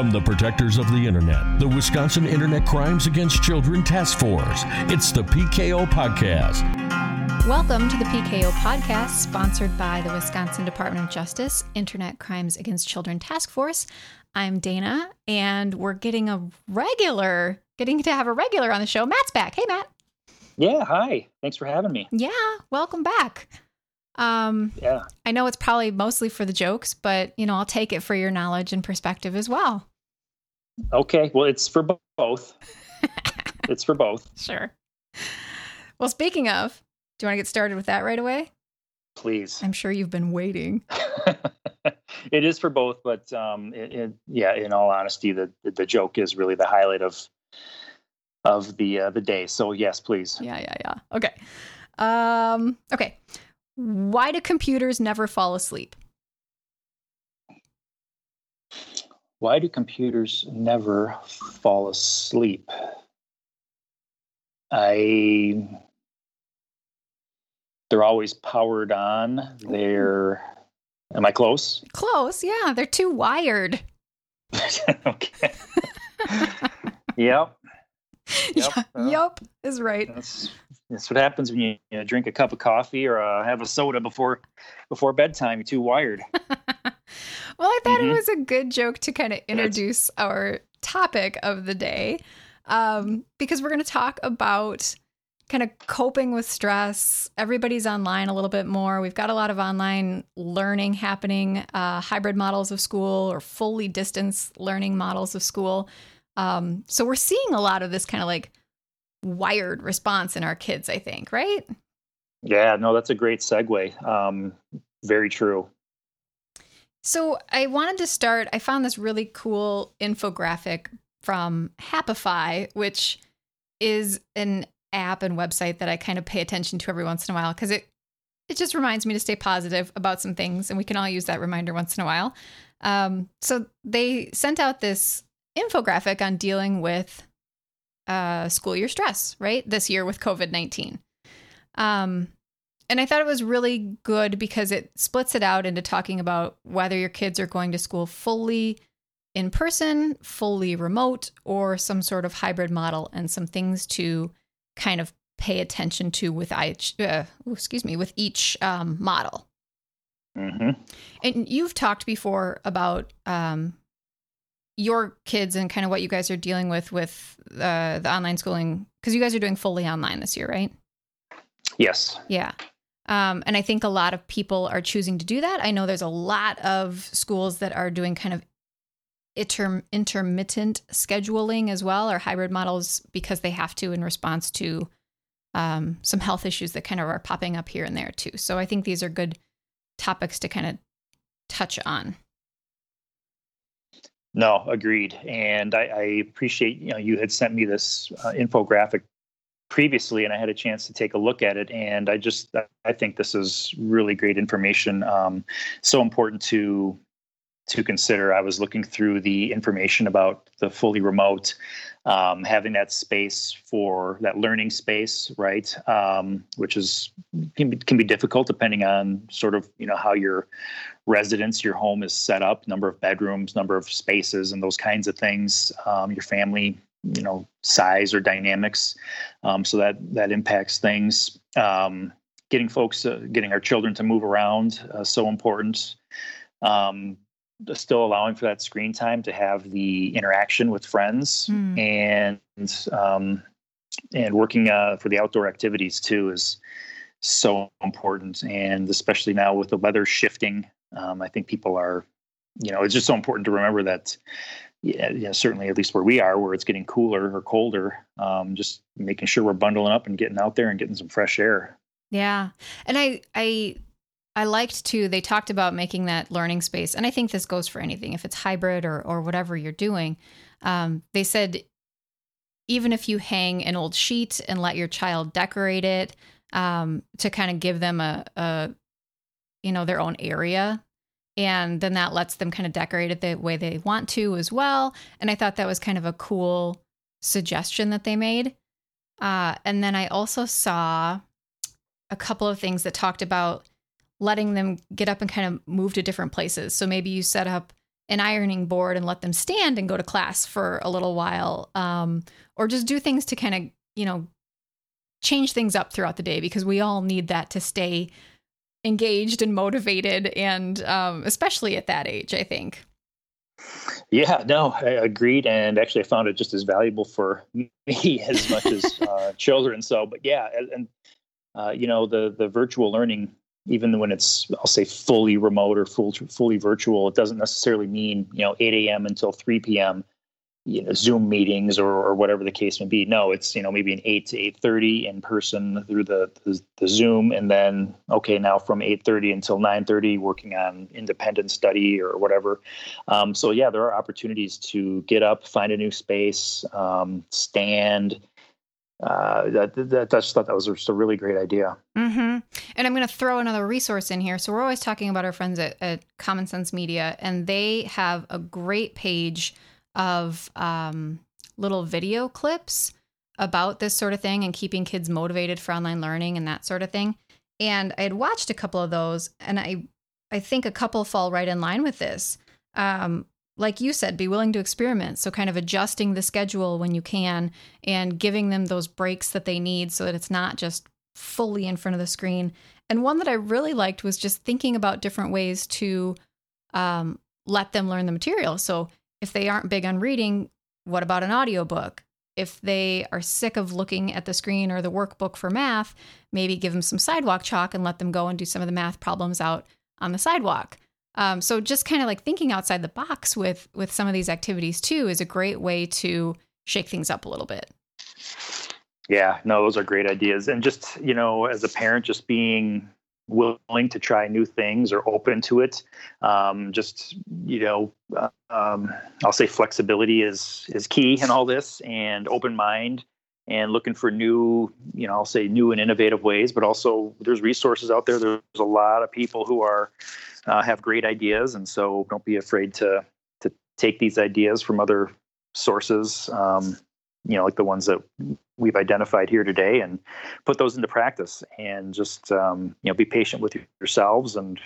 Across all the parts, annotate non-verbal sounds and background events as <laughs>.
From the protectors of the internet, the Wisconsin Internet Crimes Against Children Task Force, it's the PKO Podcast. Welcome to the PKO Podcast, sponsored by the Wisconsin Department of Justice Internet Crimes Against Children Task Force. I'm Dana, and we're getting a regular, getting to have a regular on the show. Matt's back. Hey, Matt. Yeah, hi. Thanks for having me. Yeah, welcome back. Um, Yeah. I know it's probably mostly for the jokes, but you know, I'll take it for your knowledge and perspective as well. Okay. Well, it's for both. <laughs> it's for both. Sure. Well, speaking of, do you want to get started with that right away? Please. I'm sure you've been waiting. <laughs> it is for both, but um, it, it, yeah. In all honesty, the the joke is really the highlight of of the uh, the day. So yes, please. Yeah, yeah, yeah. Okay. Um, okay. Why do computers never fall asleep? Why do computers never fall asleep? I they're always powered on. They're am I close? Close. Yeah, they're too wired. <laughs> okay. <laughs> yep. Yep. Yep, uh, yep is right. That's that's what happens when you, you know, drink a cup of coffee or uh, have a soda before before bedtime. You're too wired. <laughs> Well, I thought Mhm. it was a good joke to kind of introduce our topic of the day um, because we're going to talk about kind of coping with stress. Everybody's online a little bit more. We've got a lot of online learning happening, uh, hybrid models of school or fully distance learning models of school. Um, so we're seeing a lot of this kind of like wired response in our kids, I think, right? Yeah, no, that's a great segue. Um, very true. So I wanted to start. I found this really cool infographic from Happify, which is an app and website that I kind of pay attention to every once in a while because it it just reminds me to stay positive about some things, and we can all use that reminder once in a while. Um, so they sent out this infographic on dealing with uh, school year stress, right? This year with COVID nineteen. Um, and I thought it was really good because it splits it out into talking about whether your kids are going to school fully in person, fully remote, or some sort of hybrid model, and some things to kind of pay attention to with each, uh, excuse me, with each um, model. hmm And you've talked before about um, your kids and kind of what you guys are dealing with with uh, the online schooling because you guys are doing fully online this year, right? Yes. Yeah. Um, and I think a lot of people are choosing to do that. I know there's a lot of schools that are doing kind of inter- intermittent scheduling as well, or hybrid models because they have to in response to um, some health issues that kind of are popping up here and there too. So I think these are good topics to kind of touch on. No, agreed. And I, I appreciate you know you had sent me this uh, infographic previously, and I had a chance to take a look at it. And I just I think this is really great information. Um, so important to to consider. I was looking through the information about the fully remote, um, having that space for that learning space, right? Um, which is can be, can be difficult depending on sort of you know how your residence, your home is set up, number of bedrooms, number of spaces, and those kinds of things. Um, your family, you know, size or dynamics. Um, so that that impacts things. Um, getting folks, uh, getting our children to move around, uh, so important. Um, still allowing for that screen time to have the interaction with friends Hmm. and um, and working uh, for the outdoor activities too is so important and especially now with the weather shifting um, i think people are you know it's just so important to remember that yeah, know, certainly at least where we are where it's getting cooler or colder um, just making sure we're bundling up and getting out there and getting some fresh air Yeah. And I I I liked too they talked about making that learning space and I think this goes for anything if it's hybrid or or whatever you're doing. Um, they said even if you hang an old sheet and let your child decorate it um, to kind of give them a, a you know their own area and then that lets them kind of decorate it the way they want to as well. And i thought that was kind of a cool suggestion that they made. Uh, and then i also saw a couple of things that talked about letting them get up and kind of move to different places. So maybe you set up an ironing board and let them stand and go to class for a little while, um, or just do things to kind of you know change things up throughout the day because we all need that to stay engaged and motivated, and um, especially at that age, I think. Yeah, no, I agreed, and actually, I found it just as valuable for <laughs> me as much as uh, children. So, but yeah, and uh, you know, the the virtual learning, even when it's I'll say fully remote or full fully virtual, it doesn't necessarily mean you know 8 a.m. until 3 p.m you know zoom meetings or, or whatever the case may be no it's you know maybe an 8 to 8.30 in person through the, the, the zoom and then okay now from 8.30 until 9.30 working on independent study or whatever um, so yeah there are opportunities to get up find a new space um, stand uh, that, that, just thought that was just a really great idea. Mm-hmm. And I'm going to throw another resource in here. So we're always talking about our friends at, at Common Sense Media, and they have a great page of um, little video clips about this sort of thing and keeping kids motivated for online learning and that sort of thing. And I had watched a couple of those, and I I think a couple fall right in line with this. Um, like you said, be willing to experiment. So, kind of adjusting the schedule when you can and giving them those breaks that they need so that it's not just fully in front of the screen. And one that I really liked was just thinking about different ways to um, let them learn the material. So, if they aren't big on reading, what about an audiobook? If they are sick of looking at the screen or the workbook for math, maybe give them some sidewalk chalk and let them go and do some of the math problems out on the sidewalk. Um, so just kind of like thinking outside the box with with some of these activities too is a great way to shake things up a little bit. Yeah, no, those are great ideas. And just, you know, as a parent, just being willing to try new things or open to it. Um, just you know, uh, um, I'll say flexibility is is key in all this, and open mind, and looking for new, you know, I'll say new and innovative ways. But also, there's resources out there. There's a lot of people who are uh, have great ideas, and so don't be afraid to to take these ideas from other sources. Um, you know, like the ones that we've identified here today, and put those into practice. And just um, you know, be patient with yourselves, and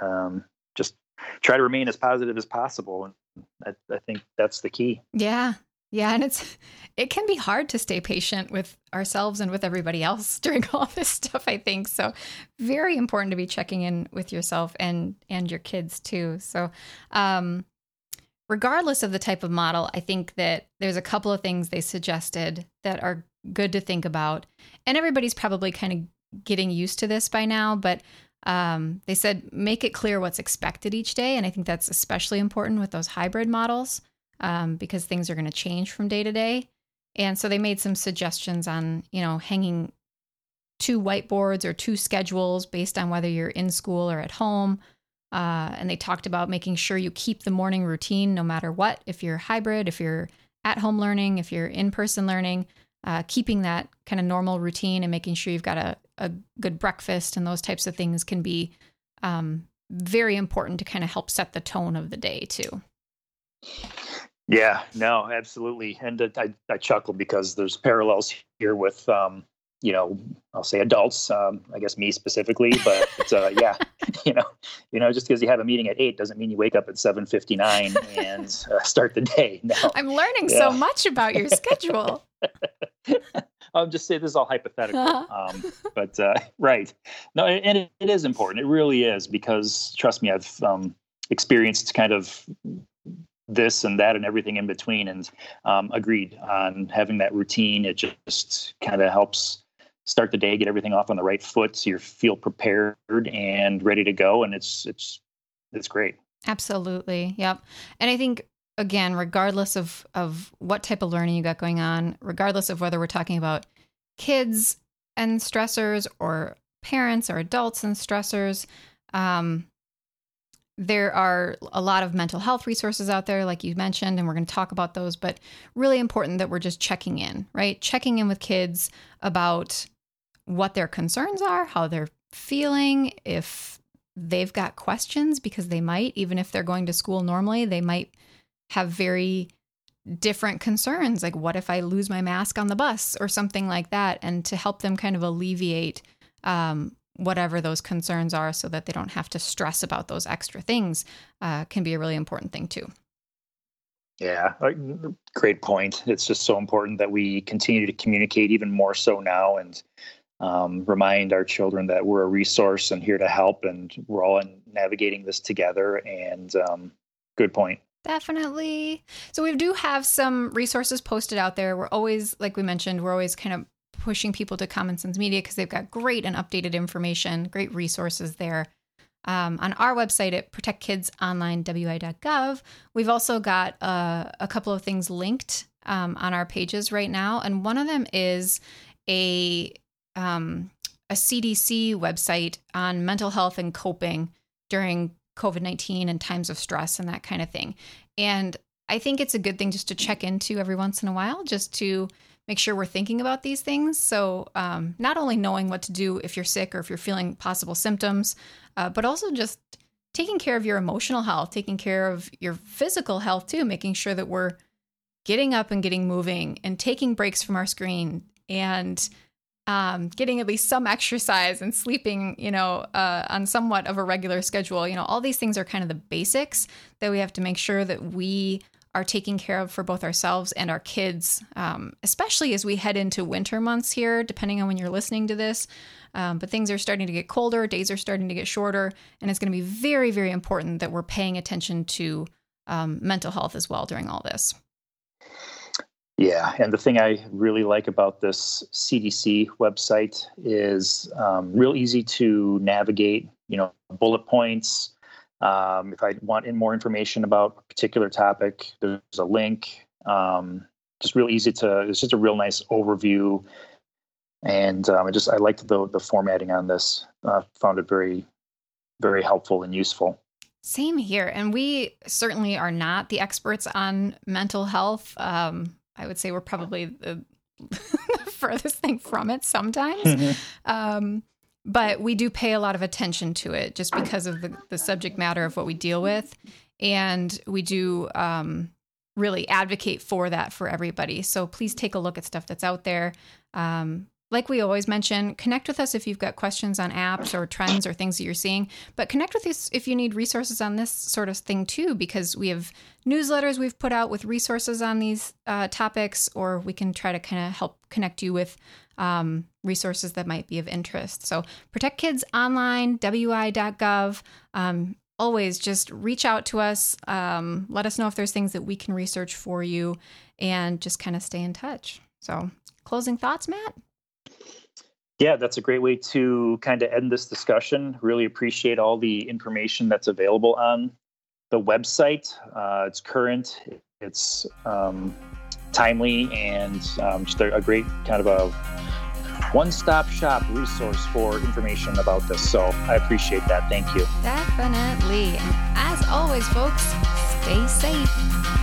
um, just try to remain as positive as possible. And I, I think that's the key. Yeah, yeah, and it's it can be hard to stay patient with ourselves and with everybody else <laughs> during all this stuff, I think. So very important to be checking in with yourself and and your kids too. So um regardless of the type of model, I think that there's a couple of things they suggested that are good to think about. And everybody's probably kind of getting used to this by now, but um, they said make it clear what's expected each day. And I think that's especially important with those hybrid models um, because things are going to change from day to day. And so they made some suggestions on, you know, hanging two whiteboards or two schedules based on whether you're in school or at home. Uh, and they talked about making sure you keep the morning routine no matter what. If you're hybrid, if you're at home learning, if you're in person learning, uh, keeping that kind of normal routine and making sure you've got a, a good breakfast and those types of things can be um, very important to kind of help set the tone of the day, too. Yeah, no, absolutely. And I, I chuckle because there's parallels here with um, you know, I'll say adults, um, I guess me specifically, but uh, <laughs> yeah, <laughs> you know, you know, just because you have a meeting at eight doesn't mean you wake up at seven fifty nine and <laughs> uh, start the day. No, I'm learning yeah. so much about your schedule. I'll just say this is all hypothetical, um, but uh, right, no, and it, it is important. It really is because trust me, I've um, experienced kind of this and that and everything in between and um, agreed on having that routine it just kind of helps start the day, get everything off on the right foot, so you feel prepared and ready to go, and it's it's it's great. Absolutely, yep. And I think again, regardless of of what type of learning you got going on, regardless of whether we're talking about kids and stressors or parents or adults and stressors, um, there are a lot of mental health resources out there, like you mentioned, and we're going to talk about those. But really important that we're just checking in, right? Checking in with kids about what their concerns are, how they're feeling, if they've got questions, because they might, even if they're going to school normally, they might have very different concerns. Like, what if I lose my mask on the bus or something like that? And to help them kind of alleviate um, whatever those concerns are so that they don't have to stress about those extra things uh, can be a really important thing too. Yeah, great point. It's just so important that we continue to communicate even more so now and um, remind our children that we're a resource and here to help, and we're all in navigating this together. And um, good point. Definitely. So we do have some resources posted out there. We're always, like we mentioned, we're always kind of pushing people to Common Sense Media because they've got great and updated information, great resources there. Um, on our website at protectkidsonline.wi.gov, we've also got uh, a couple of things linked um, on our pages right now, and one of them is a um, a CDC website on mental health and coping during COVID 19 and times of stress and that kind of thing. And I think it's a good thing just to check into every once in a while, just to make sure we're thinking about these things. So, um, not only knowing what to do if you're sick or if you're feeling possible symptoms, uh, but also just taking care of your emotional health, taking care of your physical health too, making sure that we're getting up and getting moving and taking breaks from our screen and um, getting at least some exercise and sleeping, you know, uh, on somewhat of a regular schedule. You know, all these things are kind of the basics that we have to make sure that we are taking care of for both ourselves and our kids, um, especially as we head into winter months here, depending on when you're listening to this. Um, but things are starting to get colder, days are starting to get shorter, and it's going to be very, very important that we're paying attention to um, mental health as well during all this. Yeah, and the thing I really like about this CDC website is um, real easy to navigate. You know, bullet points. Um, if I want in more information about a particular topic, there's a link. Um, just real easy to. It's just a real nice overview, and um, I just I liked the the formatting on this. Uh, found it very, very helpful and useful. Same here, and we certainly are not the experts on mental health. Um, I would say we're probably the, <laughs> furthest thing from it sometimes. Mm-hmm. <laughs> Um, but we do pay a lot of attention to it just because of the, the subject matter of what we deal with. And we do um, really advocate for that for everybody. So please take a look at stuff that's out there. Um, like we always mention, connect with us if you've got questions on apps or trends or things that you're seeing. But connect with us if you need resources on this sort of thing too, because we have newsletters we've put out with resources on these uh, topics, or we can try to kind of help connect you with um, resources that might be of interest. So, Protect Kids Online, wi.gov. Um, always just reach out to us. Um, let us know if there's things that we can research for you and just kind of stay in touch. So, closing thoughts, Matt? Yeah, that's a great way to kind of end this discussion. Really appreciate all the information that's available on the website. Uh, it's current, it's um, timely, and um, just a, a, great kind of a one stop shop resource for information about this. So I appreciate that. Thank you. Definitely. And as always, folks, stay safe.